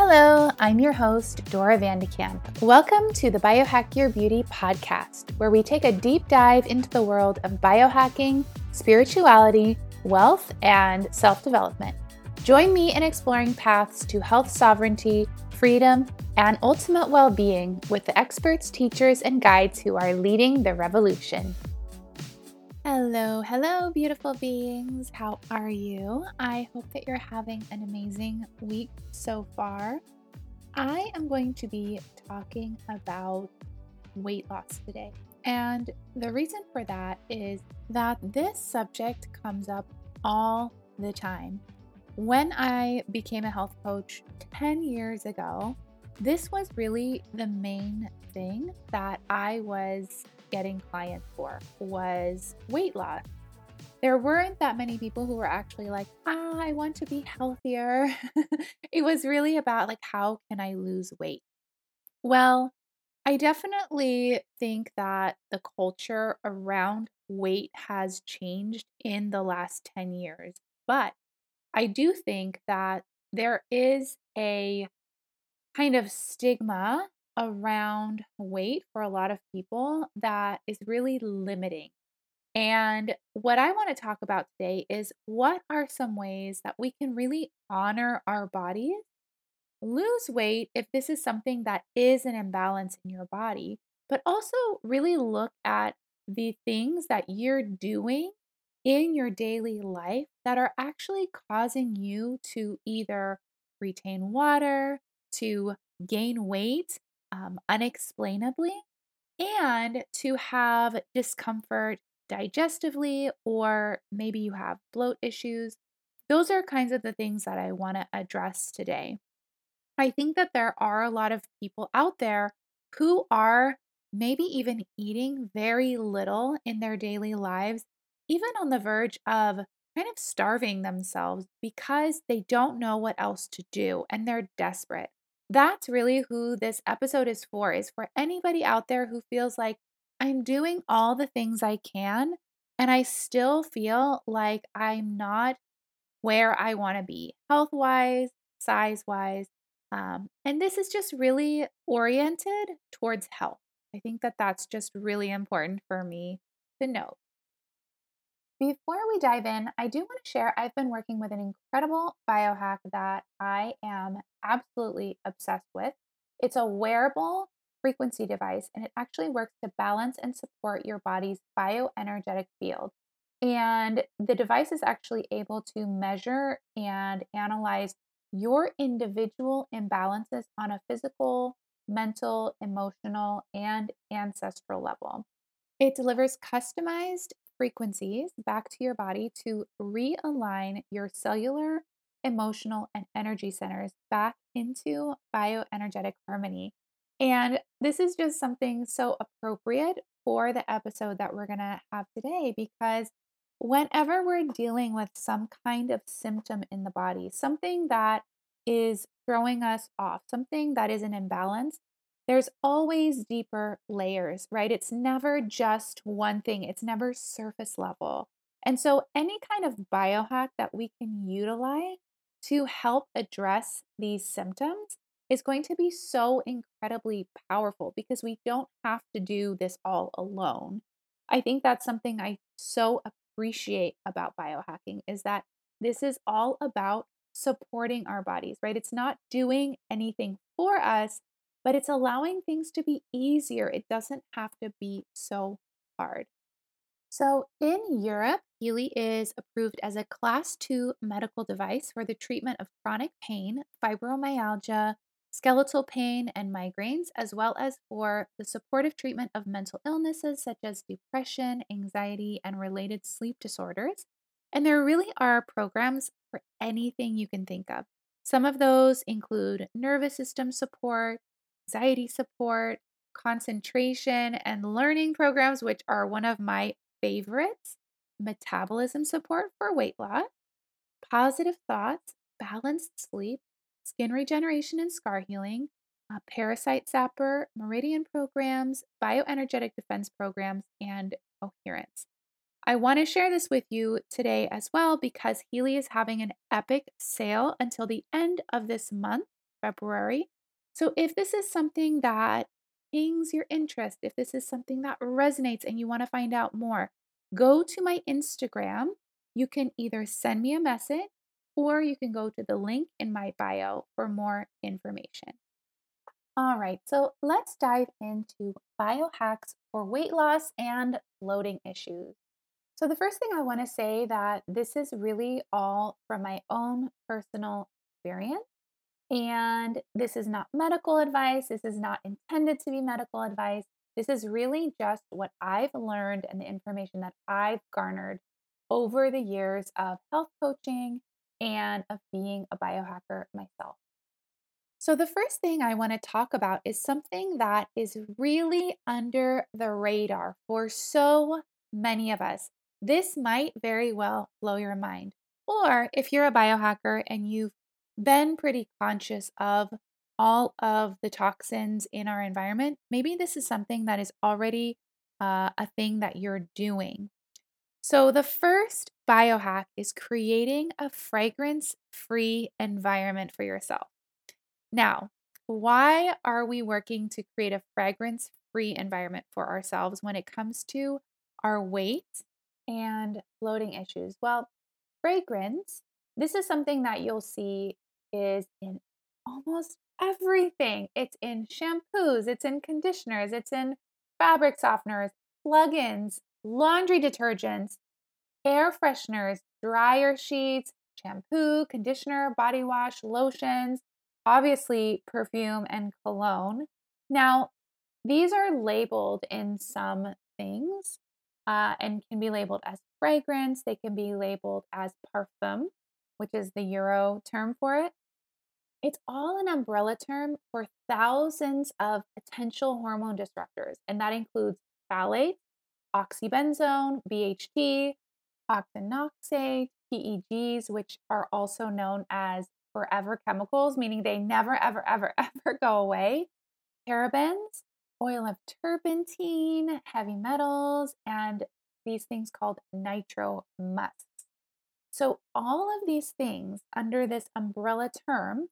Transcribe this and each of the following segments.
Hello, I'm your host, Dora Vandekamp. Welcome to the Biohack Your Beauty podcast, where we take a deep dive into the world of biohacking, spirituality, wealth, and self development. Join me in exploring paths to health sovereignty, freedom, and ultimate well being with the experts, teachers, and guides who are leading the revolution. Hello, hello, beautiful beings. How are you? I hope that you're having an amazing week so far. I am going to be talking about weight loss today. And the reason for that is that this subject comes up all the time. When I became a health coach 10 years ago, this was really the main thing that I was getting clients for was weight loss. There weren't that many people who were actually like, ah, I want to be healthier. it was really about like, how can I lose weight? Well, I definitely think that the culture around weight has changed in the last 10 years. But I do think that there is a kind of stigma around weight for a lot of people that is really limiting. And what I want to talk about today is what are some ways that we can really honor our bodies, lose weight if this is something that is an imbalance in your body, but also really look at the things that you're doing in your daily life that are actually causing you to either retain water, to gain weight, um, unexplainably and to have discomfort digestively, or maybe you have bloat issues. Those are kinds of the things that I want to address today. I think that there are a lot of people out there who are maybe even eating very little in their daily lives, even on the verge of kind of starving themselves because they don't know what else to do and they're desperate that's really who this episode is for is for anybody out there who feels like I'm doing all the things I can and I still feel like I'm not where I want to be health wise, size wise. Um, and this is just really oriented towards health. I think that that's just really important for me to note. Before we dive in, I do want to share I've been working with an incredible biohack that I am absolutely obsessed with. It's a wearable frequency device and it actually works to balance and support your body's bioenergetic field. And the device is actually able to measure and analyze your individual imbalances on a physical, mental, emotional, and ancestral level. It delivers customized frequencies back to your body to realign your cellular, emotional, and energy centers back into bioenergetic harmony. And this is just something so appropriate for the episode that we're going to have today because whenever we're dealing with some kind of symptom in the body, something that is throwing us off, something that is an imbalance, there's always deeper layers, right? It's never just one thing, it's never surface level. And so, any kind of biohack that we can utilize to help address these symptoms is going to be so incredibly powerful because we don't have to do this all alone. I think that's something I so appreciate about biohacking is that this is all about supporting our bodies, right? It's not doing anything for us, but it's allowing things to be easier. It doesn't have to be so hard. So, in Europe, Healy is approved as a class 2 medical device for the treatment of chronic pain, fibromyalgia, skeletal pain, and migraines, as well as for the supportive treatment of mental illnesses such as depression, anxiety, and related sleep disorders. And there really are programs for anything you can think of. Some of those include nervous system support, anxiety support, concentration, and learning programs, which are one of my favorites, metabolism support for weight loss, positive thoughts, balanced sleep, skin regeneration and scar healing, uh, parasite zapper, meridian programs, bioenergetic defense programs, and coherence. I want to share this with you today as well because Healy is having an epic sale until the end of this month February. So if this is something that pings your interest, if this is something that resonates and you want to find out more, go to my Instagram. You can either send me a message or you can go to the link in my bio for more information. All right, so let's dive into biohacks for weight loss and bloating issues. So, the first thing I want to say that this is really all from my own personal experience. And this is not medical advice. This is not intended to be medical advice. This is really just what I've learned and the information that I've garnered over the years of health coaching and of being a biohacker myself. So, the first thing I want to talk about is something that is really under the radar for so many of us. This might very well blow your mind. Or if you're a biohacker and you've been pretty conscious of all of the toxins in our environment, maybe this is something that is already uh, a thing that you're doing. So, the first biohack is creating a fragrance free environment for yourself. Now, why are we working to create a fragrance free environment for ourselves when it comes to our weight and bloating issues? Well, fragrance, this is something that you'll see is in almost everything. It's in shampoos, it's in conditioners, it's in fabric softeners, plug-ins, laundry detergents, air fresheners, dryer sheets, shampoo, conditioner, body wash, lotions, obviously perfume and cologne. Now, these are labeled in some things uh, and can be labeled as fragrance. They can be labeled as parfum, which is the Euro term for it. It's all an umbrella term for thousands of potential hormone disruptors, and that includes phthalates, oxybenzone, BHT, octinoxate, PEGs, which are also known as forever chemicals, meaning they never, ever, ever, ever go away, parabens, oil of turpentine, heavy metals, and these things called nitro musks. So, all of these things under this umbrella term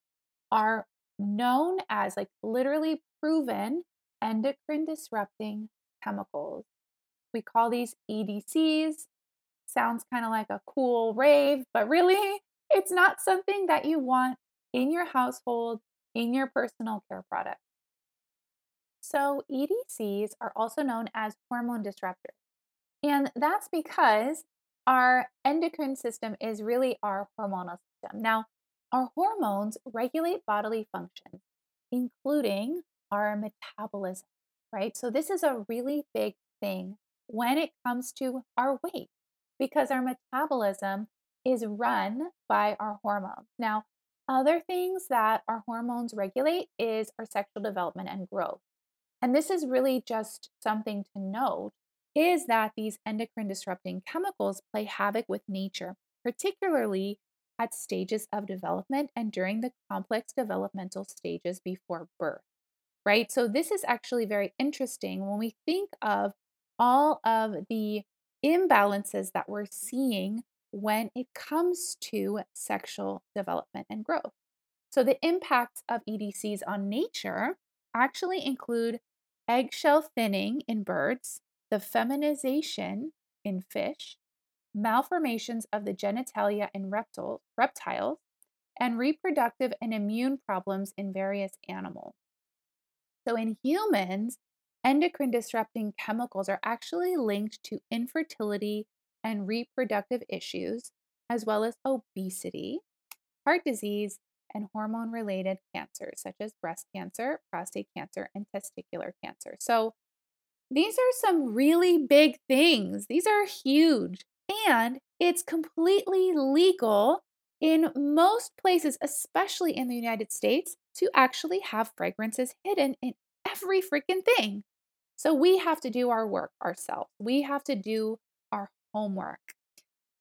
are known as like literally proven endocrine disrupting chemicals. We call these EDCs. Sounds kind of like a cool rave, but really, it's not something that you want in your household, in your personal care product. So, EDCs are also known as hormone disruptors. And that's because our endocrine system is really our hormonal system. Now, our hormones regulate bodily functions, including our metabolism, right? So, this is a really big thing when it comes to our weight because our metabolism is run by our hormones. Now, other things that our hormones regulate is our sexual development and growth. And this is really just something to note is that these endocrine disrupting chemicals play havoc with nature, particularly at stages of development and during the complex developmental stages before birth, right? So, this is actually very interesting when we think of all of the imbalances that we're seeing when it comes to sexual development and growth. So, the impacts of EDCs on nature actually include eggshell thinning in birds, the feminization in fish, malformations of the genitalia in reptiles, reptiles, and reproductive and immune problems in various animals. So, in humans, endocrine disrupting chemicals are actually linked to infertility and reproductive issues, as well as obesity, heart disease, and hormone related cancers such as breast cancer, prostate cancer, and testicular cancer. So, these are some really big things. These are huge. And it's completely legal in most places, especially in the United States, to actually have fragrances hidden in every freaking thing. So we have to do our work ourselves. We have to do our homework.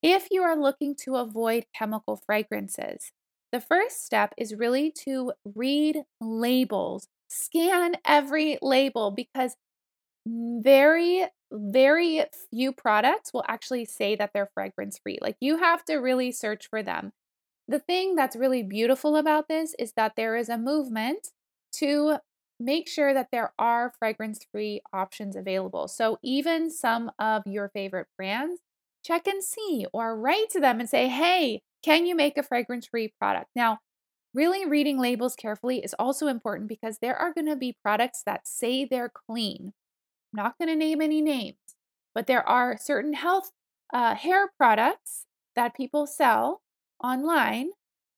If you are looking to avoid chemical fragrances, the first step is really to read labels, scan every label because very very few products will actually say that they're fragrance free. Like you have to really search for them. the thing that's really beautiful about this is that there is a movement to make sure that there are fragrance free options available. So, even some of your favorite brands, check and see or write to them and say, hey, can you make a fragrance free product? Now, really reading labels carefully is also important because there are going to be products that say they're clean. Not going to name any names, but there are certain health uh, hair products that people sell online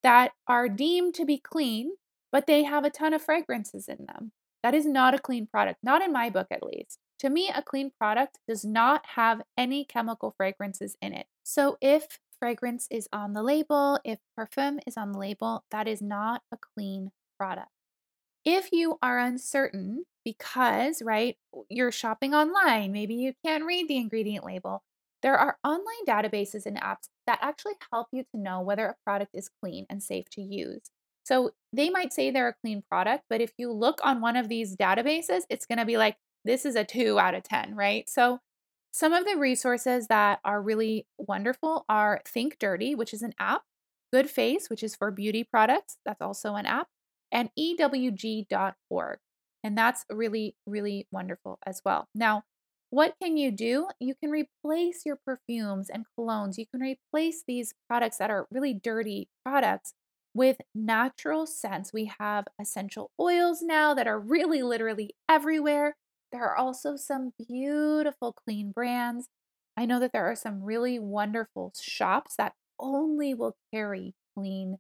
that are deemed to be clean, but they have a ton of fragrances in them. That is not a clean product, not in my book at least. To me, a clean product does not have any chemical fragrances in it. So if fragrance is on the label, if perfume is on the label, that is not a clean product. If you are uncertain because, right, you're shopping online, maybe you can't read the ingredient label, there are online databases and apps that actually help you to know whether a product is clean and safe to use. So they might say they're a clean product, but if you look on one of these databases, it's going to be like, this is a two out of 10, right? So some of the resources that are really wonderful are Think Dirty, which is an app, Good Face, which is for beauty products, that's also an app, and EWG.org. And that's really, really wonderful as well. Now, what can you do? You can replace your perfumes and colognes. You can replace these products that are really dirty products with natural scents. We have essential oils now that are really literally everywhere. There are also some beautiful clean brands. I know that there are some really wonderful shops that only will carry clean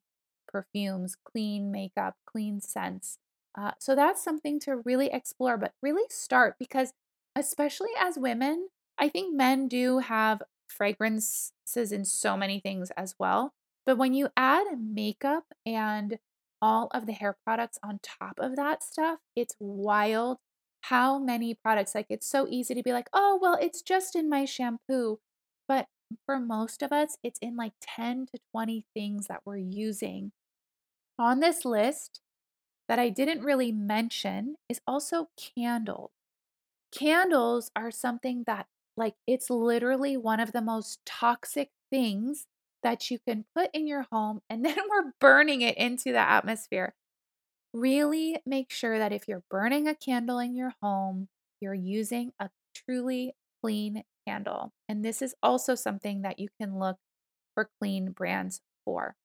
perfumes, clean makeup, clean scents. Uh, so that's something to really explore, but really start because, especially as women, I think men do have fragrances in so many things as well. But when you add makeup and all of the hair products on top of that stuff, it's wild how many products like it's so easy to be like, "Oh, well, it's just in my shampoo." But for most of us, it's in like 10 to 20 things that we're using. On this list that I didn't really mention is also candles. Candles are something that like it's literally one of the most toxic things that you can put in your home and then we're burning it into the atmosphere. Really make sure that if you're burning a candle in your home, you're using a truly clean candle. And this is also something that you can look for clean brands for.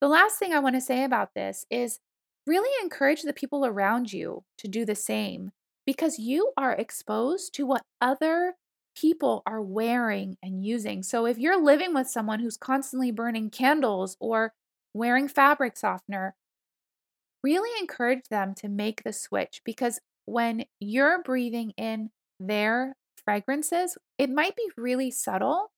The last thing I want to say about this is really encourage the people around you to do the same because you are exposed to what other people are wearing and using. So if you're living with someone who's constantly burning candles or wearing fabric softener, really encourage them to make the switch because when you're breathing in their fragrances, it might be really subtle,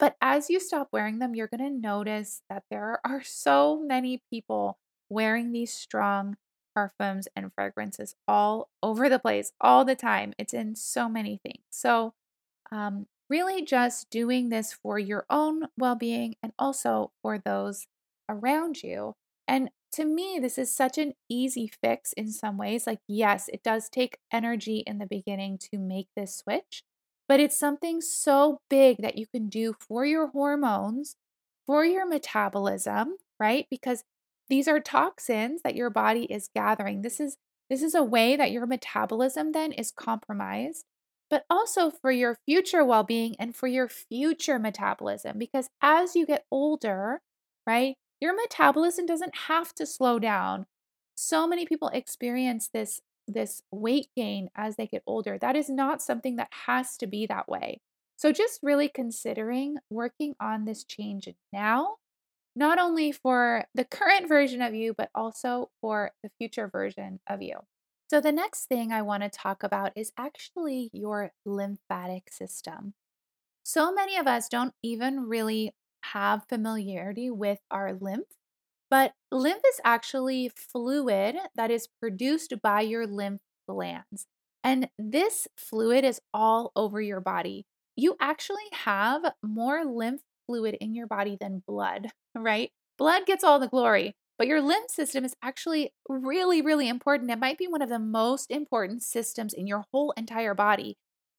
but as you stop wearing them, you're going to notice that there are so many people wearing these strong perfumes and fragrances all over the place, all the time. It's in so many things. So, um, really just doing this for your own well being and also for those around you. And to me, this is such an easy fix in some ways. Like, yes, it does take energy in the beginning to make this switch, but it's something so big that you can do for your hormones, for your metabolism, right? Because these are toxins that your body is gathering. This is this is a way that your metabolism then is compromised, but also for your future well-being and for your future metabolism because as you get older, right? Your metabolism doesn't have to slow down. So many people experience this this weight gain as they get older. That is not something that has to be that way. So just really considering working on this change now, not only for the current version of you, but also for the future version of you. So, the next thing I want to talk about is actually your lymphatic system. So many of us don't even really have familiarity with our lymph, but lymph is actually fluid that is produced by your lymph glands. And this fluid is all over your body. You actually have more lymph fluid in your body than blood, right? Blood gets all the glory, but your lymph system is actually really, really important. It might be one of the most important systems in your whole entire body.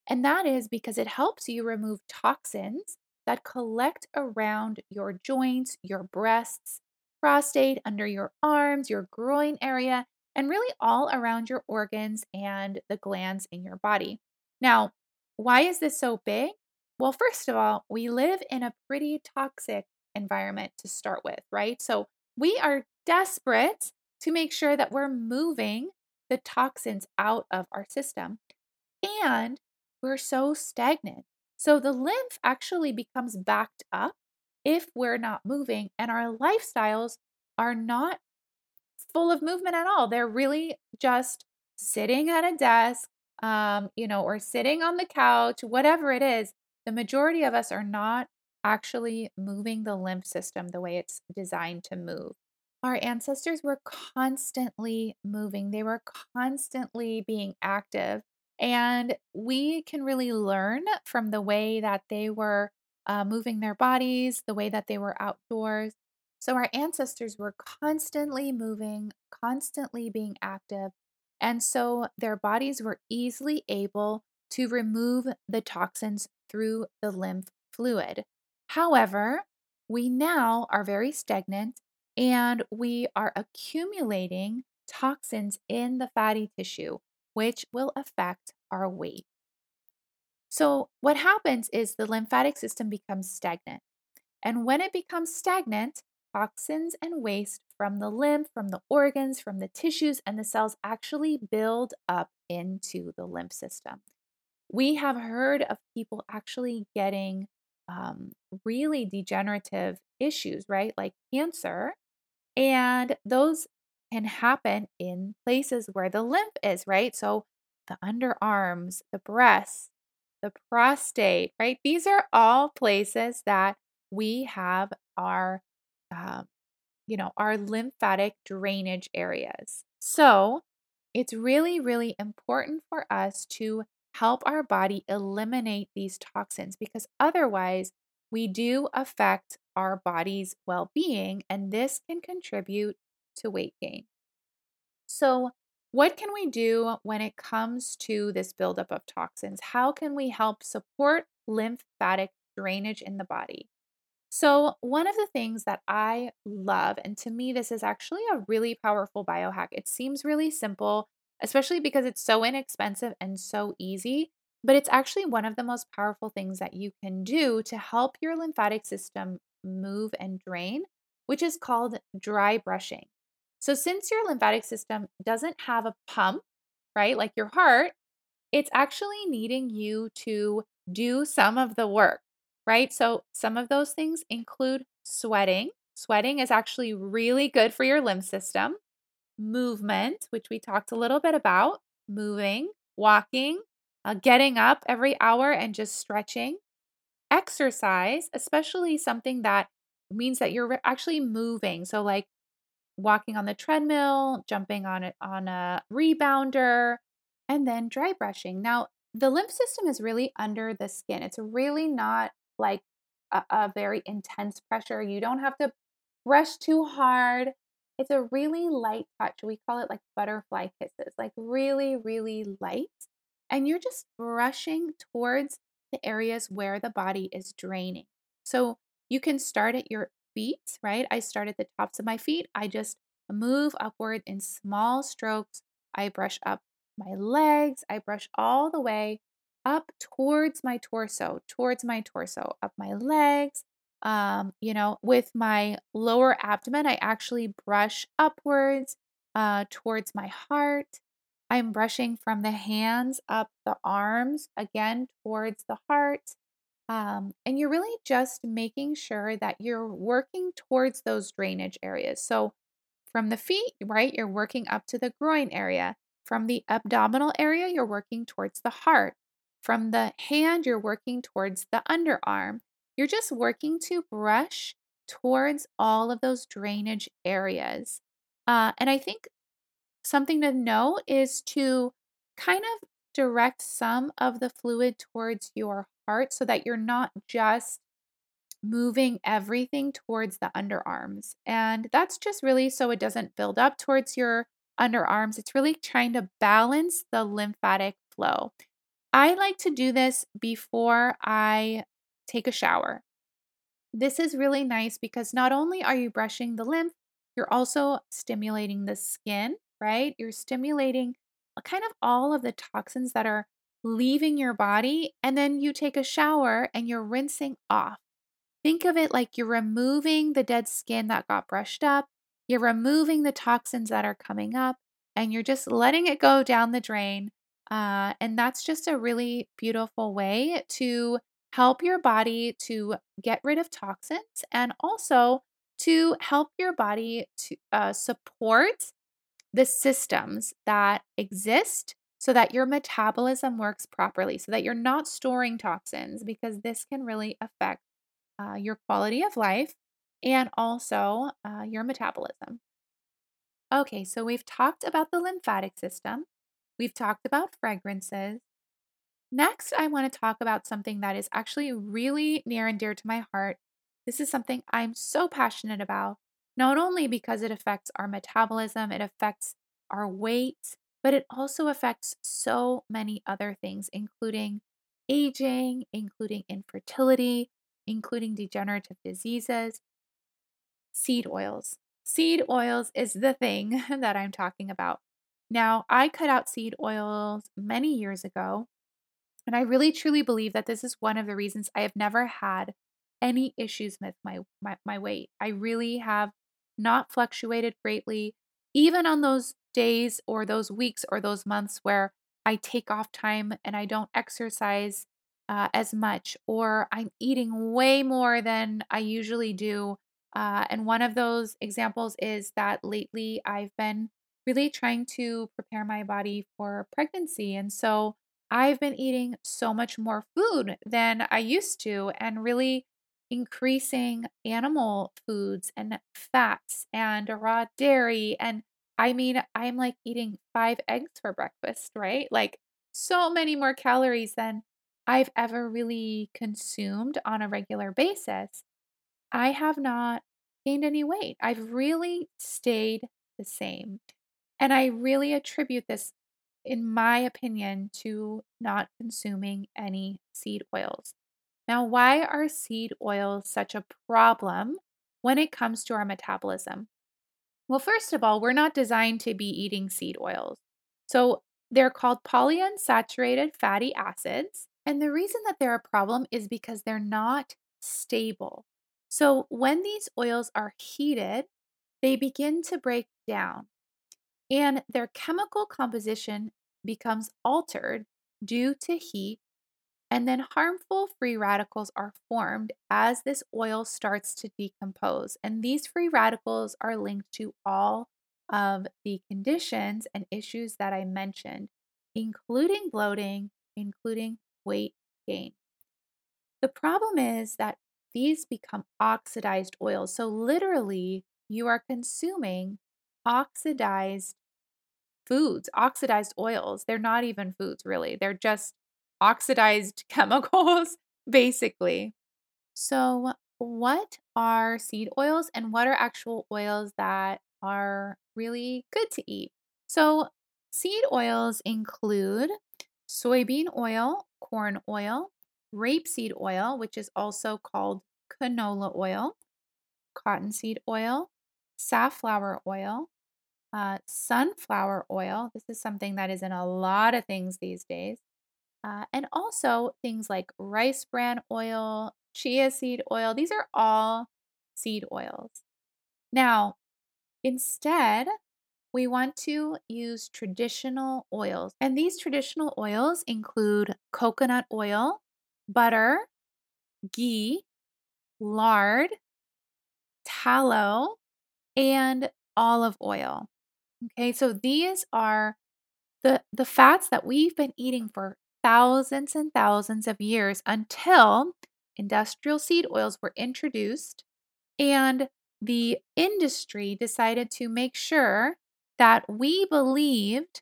And that is because it helps you remove toxins that collect around your joints, your breasts, prostate, under your arms, your groin area, and really all around your organs and the glands in your body. Now, why is this so big? Well, first of all, we live in a pretty toxic environment to start with, right? So we are desperate to make sure that we're moving the toxins out of our system. And we're so stagnant. So the lymph actually becomes backed up if we're not moving and our lifestyles are not full of movement at all. They're really just sitting at a desk, um, you know, or sitting on the couch, whatever it is. The majority of us are not actually moving the lymph system the way it's designed to move. Our ancestors were constantly moving, they were constantly being active. And we can really learn from the way that they were uh, moving their bodies, the way that they were outdoors. So our ancestors were constantly moving, constantly being active. And so their bodies were easily able to remove the toxins through the lymph fluid. However, we now are very stagnant and we are accumulating toxins in the fatty tissue, which will affect our weight. So, what happens is the lymphatic system becomes stagnant. And when it becomes stagnant, toxins and waste from the lymph, from the organs, from the tissues, and the cells actually build up into the lymph system. We have heard of people actually getting um, really degenerative issues, right? Like cancer. And those can happen in places where the lymph is, right? So the underarms, the breasts, the prostate, right? These are all places that we have our, um, you know, our lymphatic drainage areas. So it's really, really important for us to help our body eliminate these toxins because otherwise we do affect our body's well being, and this can contribute to weight gain. So, what can we do when it comes to this buildup of toxins? How can we help support lymphatic drainage in the body? So, one of the things that I love, and to me, this is actually a really powerful biohack. It seems really simple, especially because it's so inexpensive and so easy, but it's actually one of the most powerful things that you can do to help your lymphatic system move and drain, which is called dry brushing. So, since your lymphatic system doesn't have a pump, right, like your heart, it's actually needing you to do some of the work, right? So, some of those things include sweating. Sweating is actually really good for your lymph system. Movement, which we talked a little bit about, moving, walking, uh, getting up every hour and just stretching. Exercise, especially something that means that you're actually moving. So, like walking on the treadmill, jumping on it on a rebounder, and then dry brushing. Now, the lymph system is really under the skin. It's really not like a, a very intense pressure. You don't have to brush too hard. It's a really light touch. We call it like butterfly kisses, like really, really light. And you're just brushing towards the areas where the body is draining. So you can start at your feet, right? I start at the tops of my feet. I just move upward in small strokes. I brush up my legs. I brush all the way up towards my torso, towards my torso, up my legs. Um, you know, with my lower abdomen, I actually brush upwards uh, towards my heart. I'm brushing from the hands up the arms, again towards the heart. Um, and you're really just making sure that you're working towards those drainage areas. So from the feet, right, you're working up to the groin area. From the abdominal area, you're working towards the heart. From the hand, you're working towards the underarm. You're just working to brush towards all of those drainage areas. Uh, and I think something to note is to kind of direct some of the fluid towards your heart so that you're not just moving everything towards the underarms. And that's just really so it doesn't build up towards your underarms. It's really trying to balance the lymphatic flow. I like to do this before I take a shower. This is really nice because not only are you brushing the lymph, You're also stimulating the skin, right? You're stimulating kind of all of the toxins that are leaving your body. And then you take a shower and you're rinsing off. Think of it like you're removing the dead skin that got brushed up, you're removing the toxins that are coming up, and you're just letting it go down the drain. Uh, and that's just a really beautiful way to help your body to get rid of toxins and also to help your body to uh, support the systems that exist so that your metabolism works properly, so that you're not storing toxins, because this can really affect uh, your quality of life and also uh, your metabolism. Okay, so we've talked about the lymphatic system, we've talked about fragrances. Next, I want to talk about something that is actually really near and dear to my heart. This is something I'm so passionate about, not only because it affects our metabolism, it affects our weight, but it also affects so many other things, including aging, including infertility, including degenerative diseases. Seed oils. Seed oils is the thing that I'm talking about. Now, I cut out seed oils many years ago, and I really truly believe that this is one of the reasons I have never had any issues with my, my, my weight. I really have not fluctuated greatly, even on those days or those weeks or those months where I take off time and I don't exercise uh, as much, or I'm eating way more than I usually do. Uh, and one of those examples is that lately I've been really trying to prepare my body for pregnancy. And so I've been eating so much more food than I used to, and really increasing animal foods and fats and raw dairy. And I mean, I'm like eating five eggs for breakfast, right? Like so many more calories than I've ever really consumed on a regular basis, I have not gained any weight. I've really stayed the same. And I really attribute this, in my opinion, to not consuming any seed oils. Now, why are seed oils such a problem when it comes to our metabolism? Well, first of all, we're not designed to be eating seed oils. So they're called polyunsaturated fatty acids. And the reason that they're a problem is because they're not stable. So when these oils are heated, they begin to break down and their chemical composition becomes altered due to heat. And then harmful free radicals are formed as this oil starts to decompose. And these free radicals are linked to all of the conditions and issues that I mentioned, including bloating, including weight gain. The problem is that these become oxidized oils. So, literally, you are consuming oxidized foods, oxidized oils. They're not even foods, really. They're just oxidized chemicals, basically. So, what are seed oils and what are actual oils that are really good to eat? So, seed oils include soybean oil, corn oil, rapeseed oil, which is also called canola oil, cottonseed oil, safflower oil, uh, sunflower oil. This is something that is in a lot of things these days. Uh, and also things like rice bran oil, chia seed oil. These are all seed oils. Now, instead, we want to use traditional oils. And these traditional oils include coconut oil, butter, ghee, lard, tallow, and olive oil. Okay, so these are the, the fats that we've been eating for thousands and thousands of years until industrial seed oils were introduced and the industry decided to make sure that we believed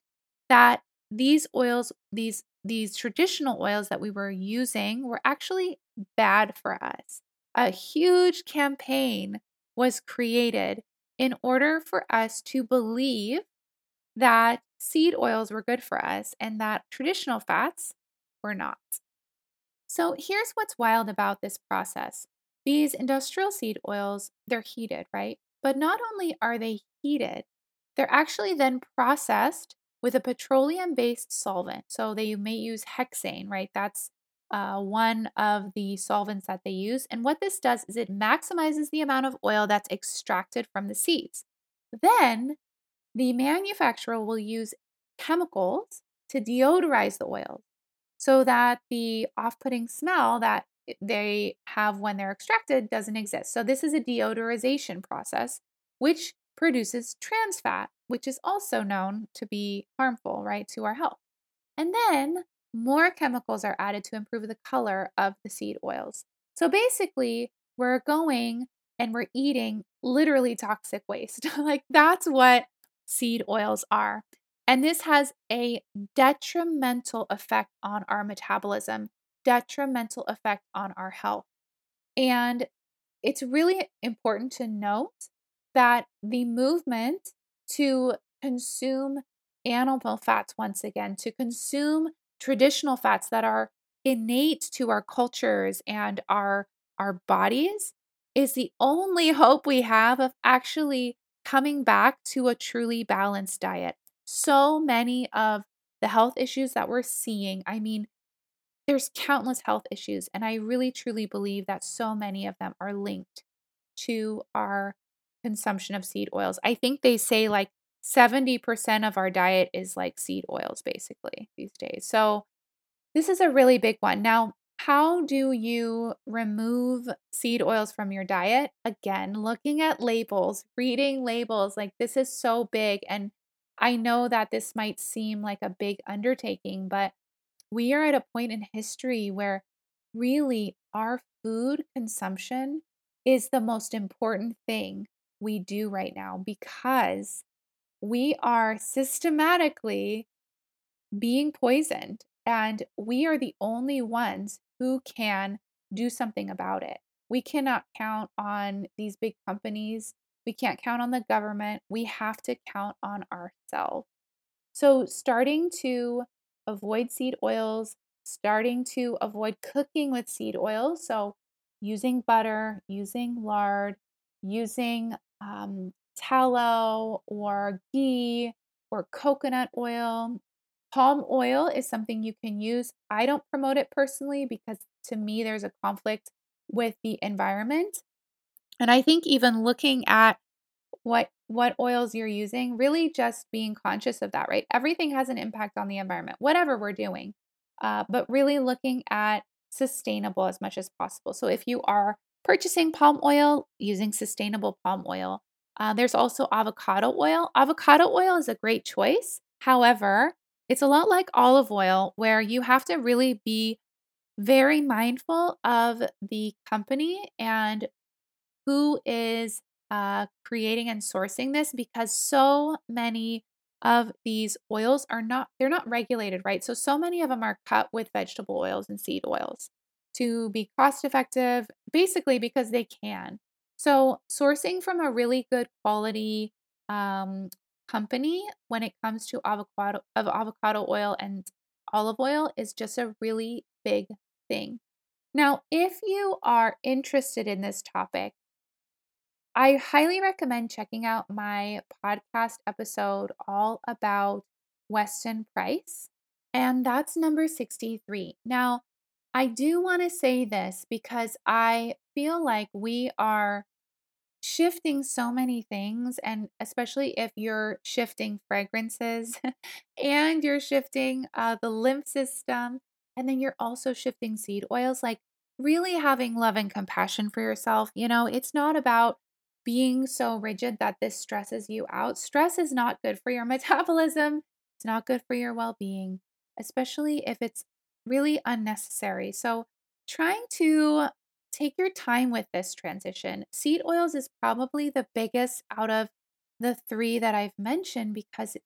that these oils, these these traditional oils that we were using were actually bad for us. A huge campaign was created in order for us to believe that seed oils were good for us and that traditional fats were not. So here's what's wild about this process. These industrial seed oils, they're heated, right? But not only are they heated, they're actually then processed with a petroleum based solvent. So they may use hexane, right? That's uh, one of the solvents that they use. And what this does is it maximizes the amount of oil that's extracted from the seeds. Then the manufacturer will use chemicals to deodorize the oils so that the off putting smell that they have when they're extracted doesn't exist. So, this is a deodorization process, which produces trans fat, which is also known to be harmful, right, to our health. And then more chemicals are added to improve the color of the seed oils. So basically, we're going and we're eating literally toxic waste. like that's what seed oils are. And this has a detrimental effect on our metabolism, detrimental effect on our health. And it's really important to note that the movement to consume animal fats once again, to consume traditional fats that are innate to our cultures and our our bodies is the only hope we have of actually coming back to a truly balanced diet. So many of the health issues that we're seeing, I mean, there's countless health issues, and I really truly believe that so many of them are linked to our consumption of seed oils. I think they say like 70% of our diet is like seed oils basically these days. So this is a really big one. Now, how do you remove seed oils from your diet? Again, looking at labels, reading labels, like this is so big. And I know that this might seem like a big undertaking, but we are at a point in history where really our food consumption is the most important thing we do right now because we are systematically being poisoned and we are the only ones who can do something about it. We cannot count on these big companies. We can't count on the government. We have to count on ourselves. So, starting to avoid seed oils, starting to avoid cooking with seed oils. So, using butter, using lard, using um, tallow or ghee or coconut oil. Palm oil is something you can use. I don't promote it personally because to me there's a conflict with the environment. And I think even looking at what what oils you're using, really just being conscious of that, right? Everything has an impact on the environment, whatever we're doing. Uh, but really looking at sustainable as much as possible. So if you are purchasing palm oil, using sustainable palm oil. Uh, there's also avocado oil. Avocado oil is a great choice. However, it's a lot like olive oil where you have to really be very mindful of the company and who is uh, creating and sourcing this because so many of these oils are not they're not regulated right? So so many of them are cut with vegetable oils and seed oils to be cost effective basically because they can. So, sourcing from a really good quality um, company when it comes to avocado of avocado oil and olive oil is just a really big thing. Now, if you are interested in this topic, I highly recommend checking out my podcast episode all about Weston Price, and that's number 63. Now, I do want to say this because I feel like we are shifting so many things and especially if you're shifting fragrances and you're shifting uh, the lymph system and then you're also shifting seed oils like really having love and compassion for yourself you know? It's not about being so rigid that this stresses you out. Stress is not good for your metabolism. It's not good for your well-being especially if it's really unnecessary. So trying to take your time with this transition. Seed oils is probably the biggest out of the three that I've mentioned because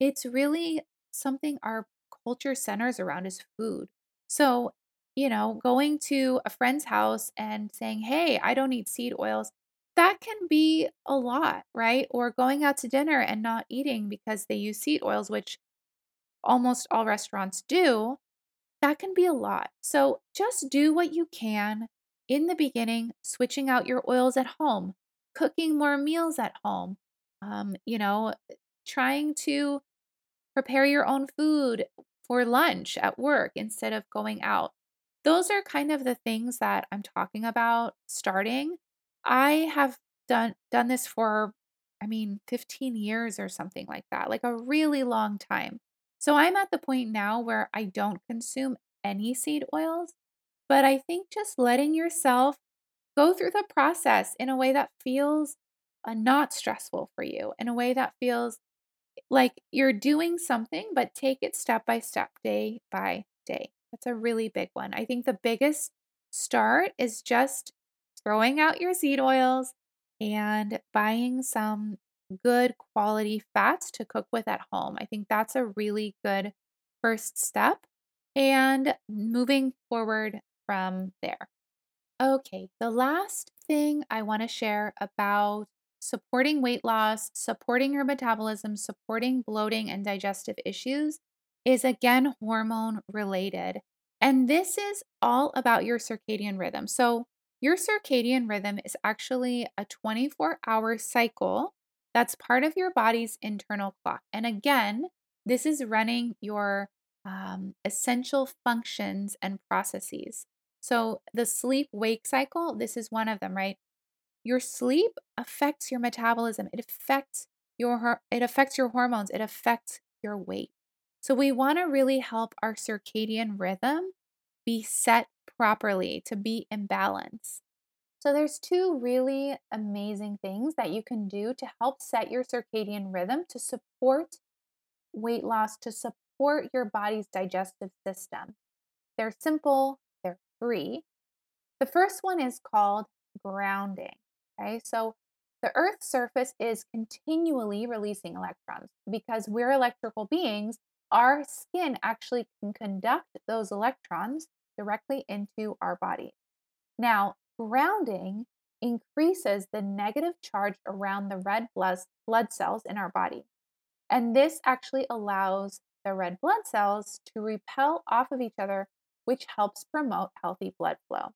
it's really something our culture centers around is food. So, you know, going to a friend's house and saying, Hey, I don't need seed oils, that can be a lot, right? Or going out to dinner and not eating because they use seed oils, which almost all restaurants do, that can be a lot. So just do what you can in the beginning, switching out your oils at home, cooking more meals at home, um, you know, trying to prepare your own food for lunch at work instead of going out. Those are kind of the things that I'm talking about starting. I have done done this for I mean 15 years or something like that, like a really long time. So I'm at the point now where I don't consume any seed oils, but I think just letting yourself go through the process in a way that feels uh, not stressful for you, in a way that feels like you're doing something, but take it step by step, day by day. That's a really big one. I think the biggest start is just throwing out your seed oils and buying some good quality fats to cook with at home. I think that's a really good first step and moving forward from there. Okay, the last thing I want to share about supporting weight loss, supporting your metabolism, supporting bloating and digestive issues is again hormone related. And this is all about your circadian rhythm. So, your circadian rhythm is actually a 24 hour cycle that's part of your body's internal clock. And again, this is running your um, essential functions and processes. So, the sleep wake cycle, this is one of them, right? Your sleep affects your metabolism. It affects your it affects your hormones. It affects your weight. So we want to really help our circadian rhythm be set properly to be in balance. So there's two really amazing things that you can do to help set your circadian rhythm to support weight loss, to support your body's digestive system. They're simple, they're. The first one is called grounding. Okay, so the Earth's surface is continually releasing electrons because we're electrical beings. Our skin actually can conduct those electrons directly into our body. Now, grounding increases the negative charge around the red blood cells in our body. And this actually allows the red blood cells to repel off of each other, which helps promote healthy blood flow.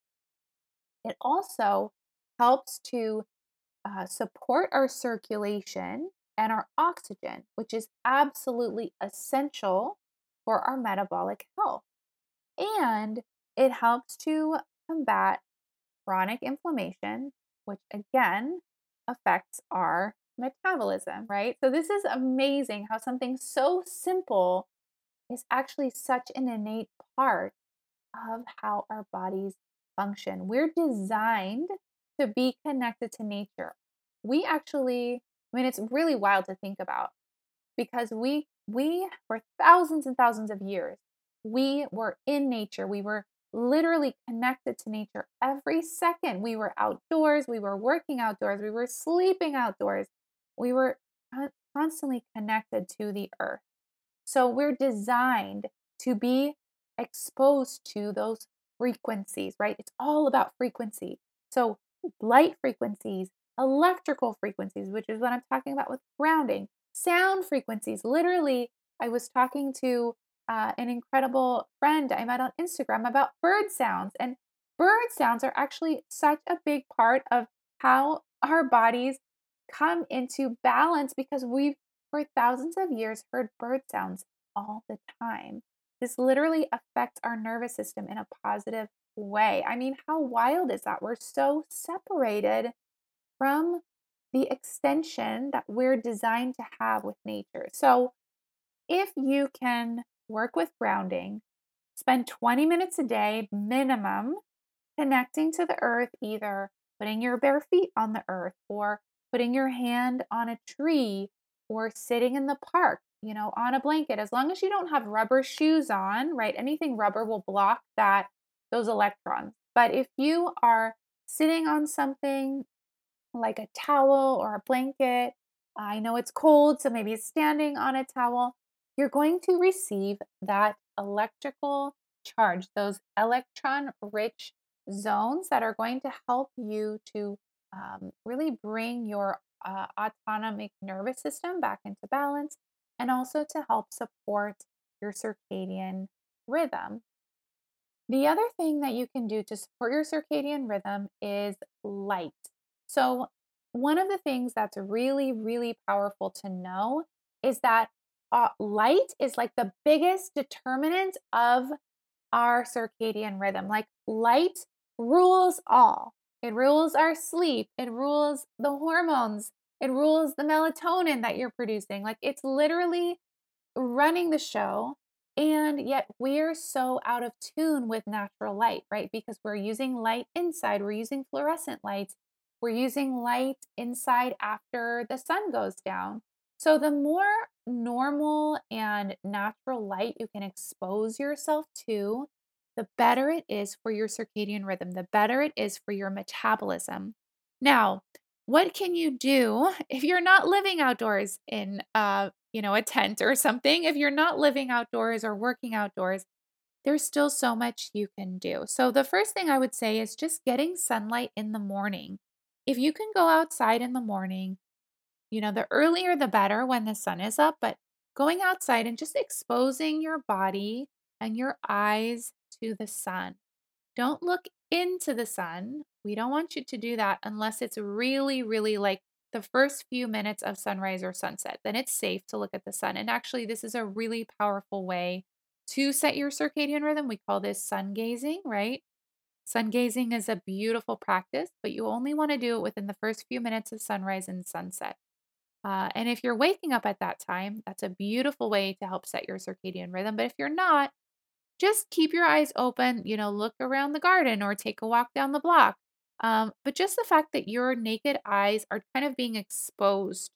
It also helps to uh, support our circulation and our oxygen, which is absolutely essential for our metabolic health. And it helps to combat chronic inflammation, which again affects our metabolism, right? So, this is amazing how something so simple is actually such an innate part of how our bodies function. We're designed to be connected to nature. We actually, I mean, it's really wild to think about because we, we, for thousands and thousands of years, we were in nature. We were literally connected to nature every second. We were outdoors, we were working outdoors, we were sleeping outdoors. We were constantly connected to the earth. So we're designed to be exposed to those frequencies, right? It's all about frequency. So light frequencies, electrical frequencies, which is what I'm talking about with grounding, sound frequencies. Literally, I was talking to uh, an incredible friend I met on Instagram about bird sounds. And bird sounds are actually such a big part of how our bodies come into balance because we've, for thousands of years, heard bird sounds all the time. This literally affects our nervous system in a positive way. I mean, how wild is that? We're so separated from the extension that we're designed to have with nature. So, if you can work with grounding, spend 20 minutes a day minimum connecting to the earth, either putting your bare feet on the earth or putting your hand on a tree or sitting in the park, you know, on a blanket. As long as you don't have rubber shoes on, right? Anything rubber will block that those electrons. But if you are sitting on something like a towel or a blanket, I know it's cold, so maybe standing on a towel, you're going to receive that electrical charge, those electron rich zones that are going to help you to um, really bring your uh, autonomic nervous system back into balance and also to help support your circadian rhythm. The other thing that you can do to support your circadian rhythm is light. So, one of the things that's really, really powerful to know is that uh, light is like the biggest determinant of our circadian rhythm. Like light rules all. It rules our sleep. It rules the hormones. It rules the melatonin that you're producing. Like it's literally running the show. And yet we're so out of tune with natural light, right? Because we're using light inside, we're using fluorescent lights, we're using light inside after the sun goes down. So, the more normal and natural light you can expose yourself to, the better it is for your circadian rhythm, the better it is for your metabolism. Now, what can you do if you're not living outdoors in uh, you know, a tent or something? If you're not living outdoors or working outdoors, there's still so much you can do. So the first thing I would say is just getting sunlight in the morning. If you can go outside in the morning, you know, the earlier the better when the sun is up, but going outside and just exposing your body and your eyes to the sun. Don't look into the sun. We don't want you to do that unless it's really, really like the first few minutes of sunrise or sunset. Then it's safe to look at the sun. And actually, this is a really powerful way to set your circadian rhythm. We call this sun gazing, right? Sun gazing is a beautiful practice, but you only want to do it within the first few minutes of sunrise and sunset. Uh, and if you're waking up at that time, that's a beautiful way to help set your circadian rhythm. But if you're not, just keep your eyes open, you know, look around the garden or take a walk down the block. Um, but just the fact that your naked eyes are kind of being exposed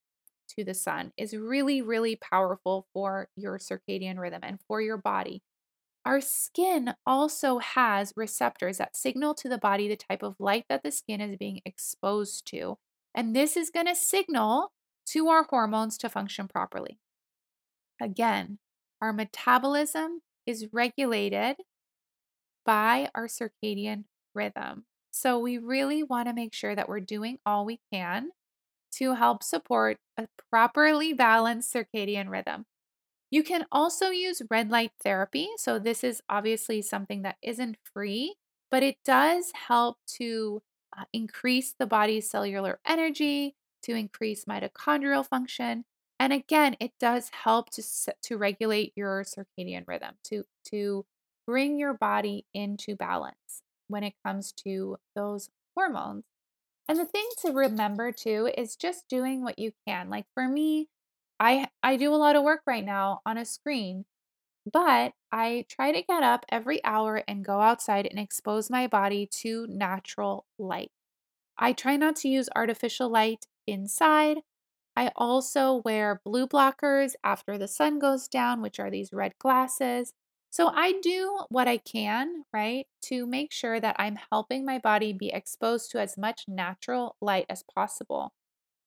to the sun is really, really powerful for your circadian rhythm and for your body. Our skin also has receptors that signal to the body the type of light that the skin is being exposed to. And this is going to signal to our hormones to function properly. Again, our metabolism is regulated by our circadian rhythm. So we really want to make sure that we're doing all we can to help support a properly balanced circadian rhythm. You can also use red light therapy. So, this is obviously something that isn't free, but it does help to uh, increase the body's cellular energy, to increase mitochondrial function, and again, it does help to to regulate your circadian rhythm, to to bring your body into balance when it comes to those hormones. And the thing to remember too is just doing what you can. Like for me, I I do a lot of work right now on a screen, but I try to get up every hour and go outside and expose my body to natural light. I try not to use artificial light inside. I also wear blue blockers after the sun goes down, which are these red glasses. So I do what I can, right, to make sure that I'm helping my body be exposed to as much natural light as possible.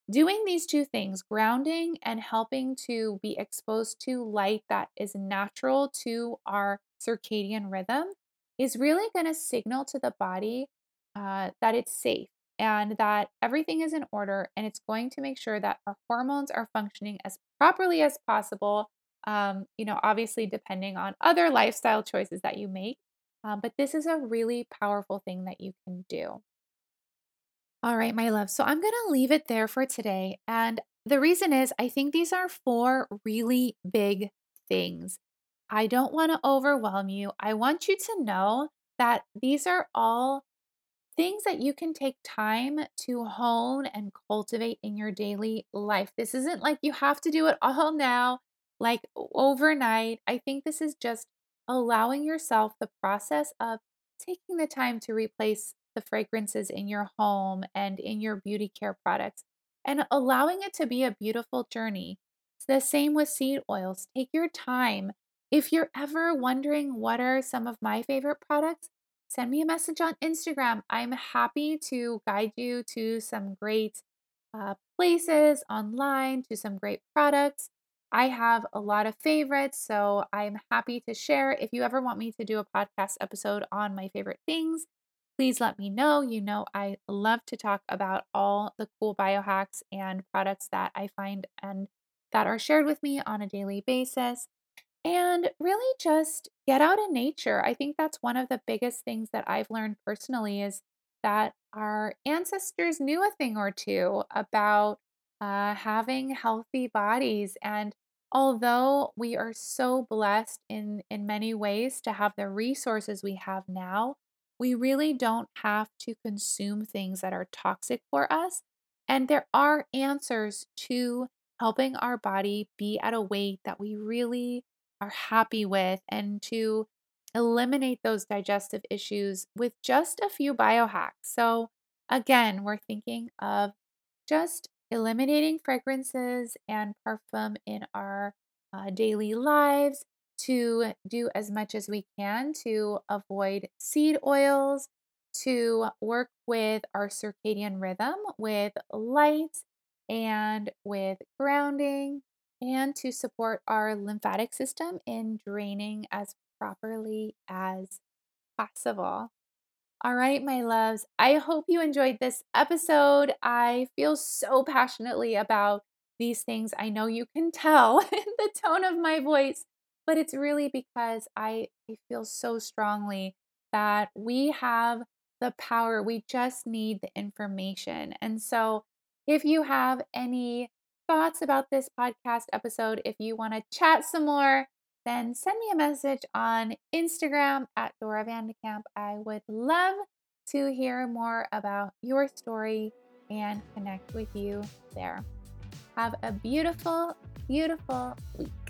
Doing these two things, grounding and helping to be exposed to light that is natural to our circadian rhythm, is really going to signal to the body uh, that it's safe and that everything is in order and it's going to make sure that our hormones are functioning as properly as possible um, you know obviously depending on other lifestyle choices that you make um, but this is a really powerful thing that you can do all right my love so i'm going to leave it there for today and the reason is i think these are four really big things i don't want to overwhelm you i want you to know that these are all things that you can take time to hone and cultivate in your daily life. This isn't like you have to do it all now, like overnight. I think this is just allowing yourself the process of taking the time to replace the fragrances in your home and in your beauty care products and allowing it to be a beautiful journey. It's the same with seed oils. Take your time. If you're ever wondering what are some of my favorite products, send me a message on Instagram. I'm happy to guide you to some great uh, places online, to some great products. I have a lot of favorites, so I'm happy to share. If you ever want me to do a podcast episode on my favorite things, please let me know. You know, I love to talk about all the cool biohacks and products that I find and that are shared with me on a daily basis. And really just get out in nature. I think that's one of the biggest things that I've learned personally is that our ancestors knew a thing or two about uh, having healthy bodies. And although we are so blessed in, in many ways to have the resources we have now, we really don't have to consume things that are toxic for us. And there are answers to helping our body be at a weight that we really are happy with and to eliminate those digestive issues with just a few biohacks. So, again, we're thinking of just eliminating fragrances and parfum in our uh, daily lives to do as much as we can to avoid seed oils, to work with our circadian rhythm with light and with grounding, and to support our lymphatic system in draining as properly as possible. All right, my loves, I hope you enjoyed this episode. I feel so passionately about these things. I know you can tell in the tone of my voice, but it's really because I, I feel so strongly that we have the power. We just need the information. And so, if you have any thoughts about this podcast episode, if you want to chat some more, then send me a message on Instagram at Dora Vandekamp. I would love to hear more about your story and connect with you there. Have a beautiful, beautiful week.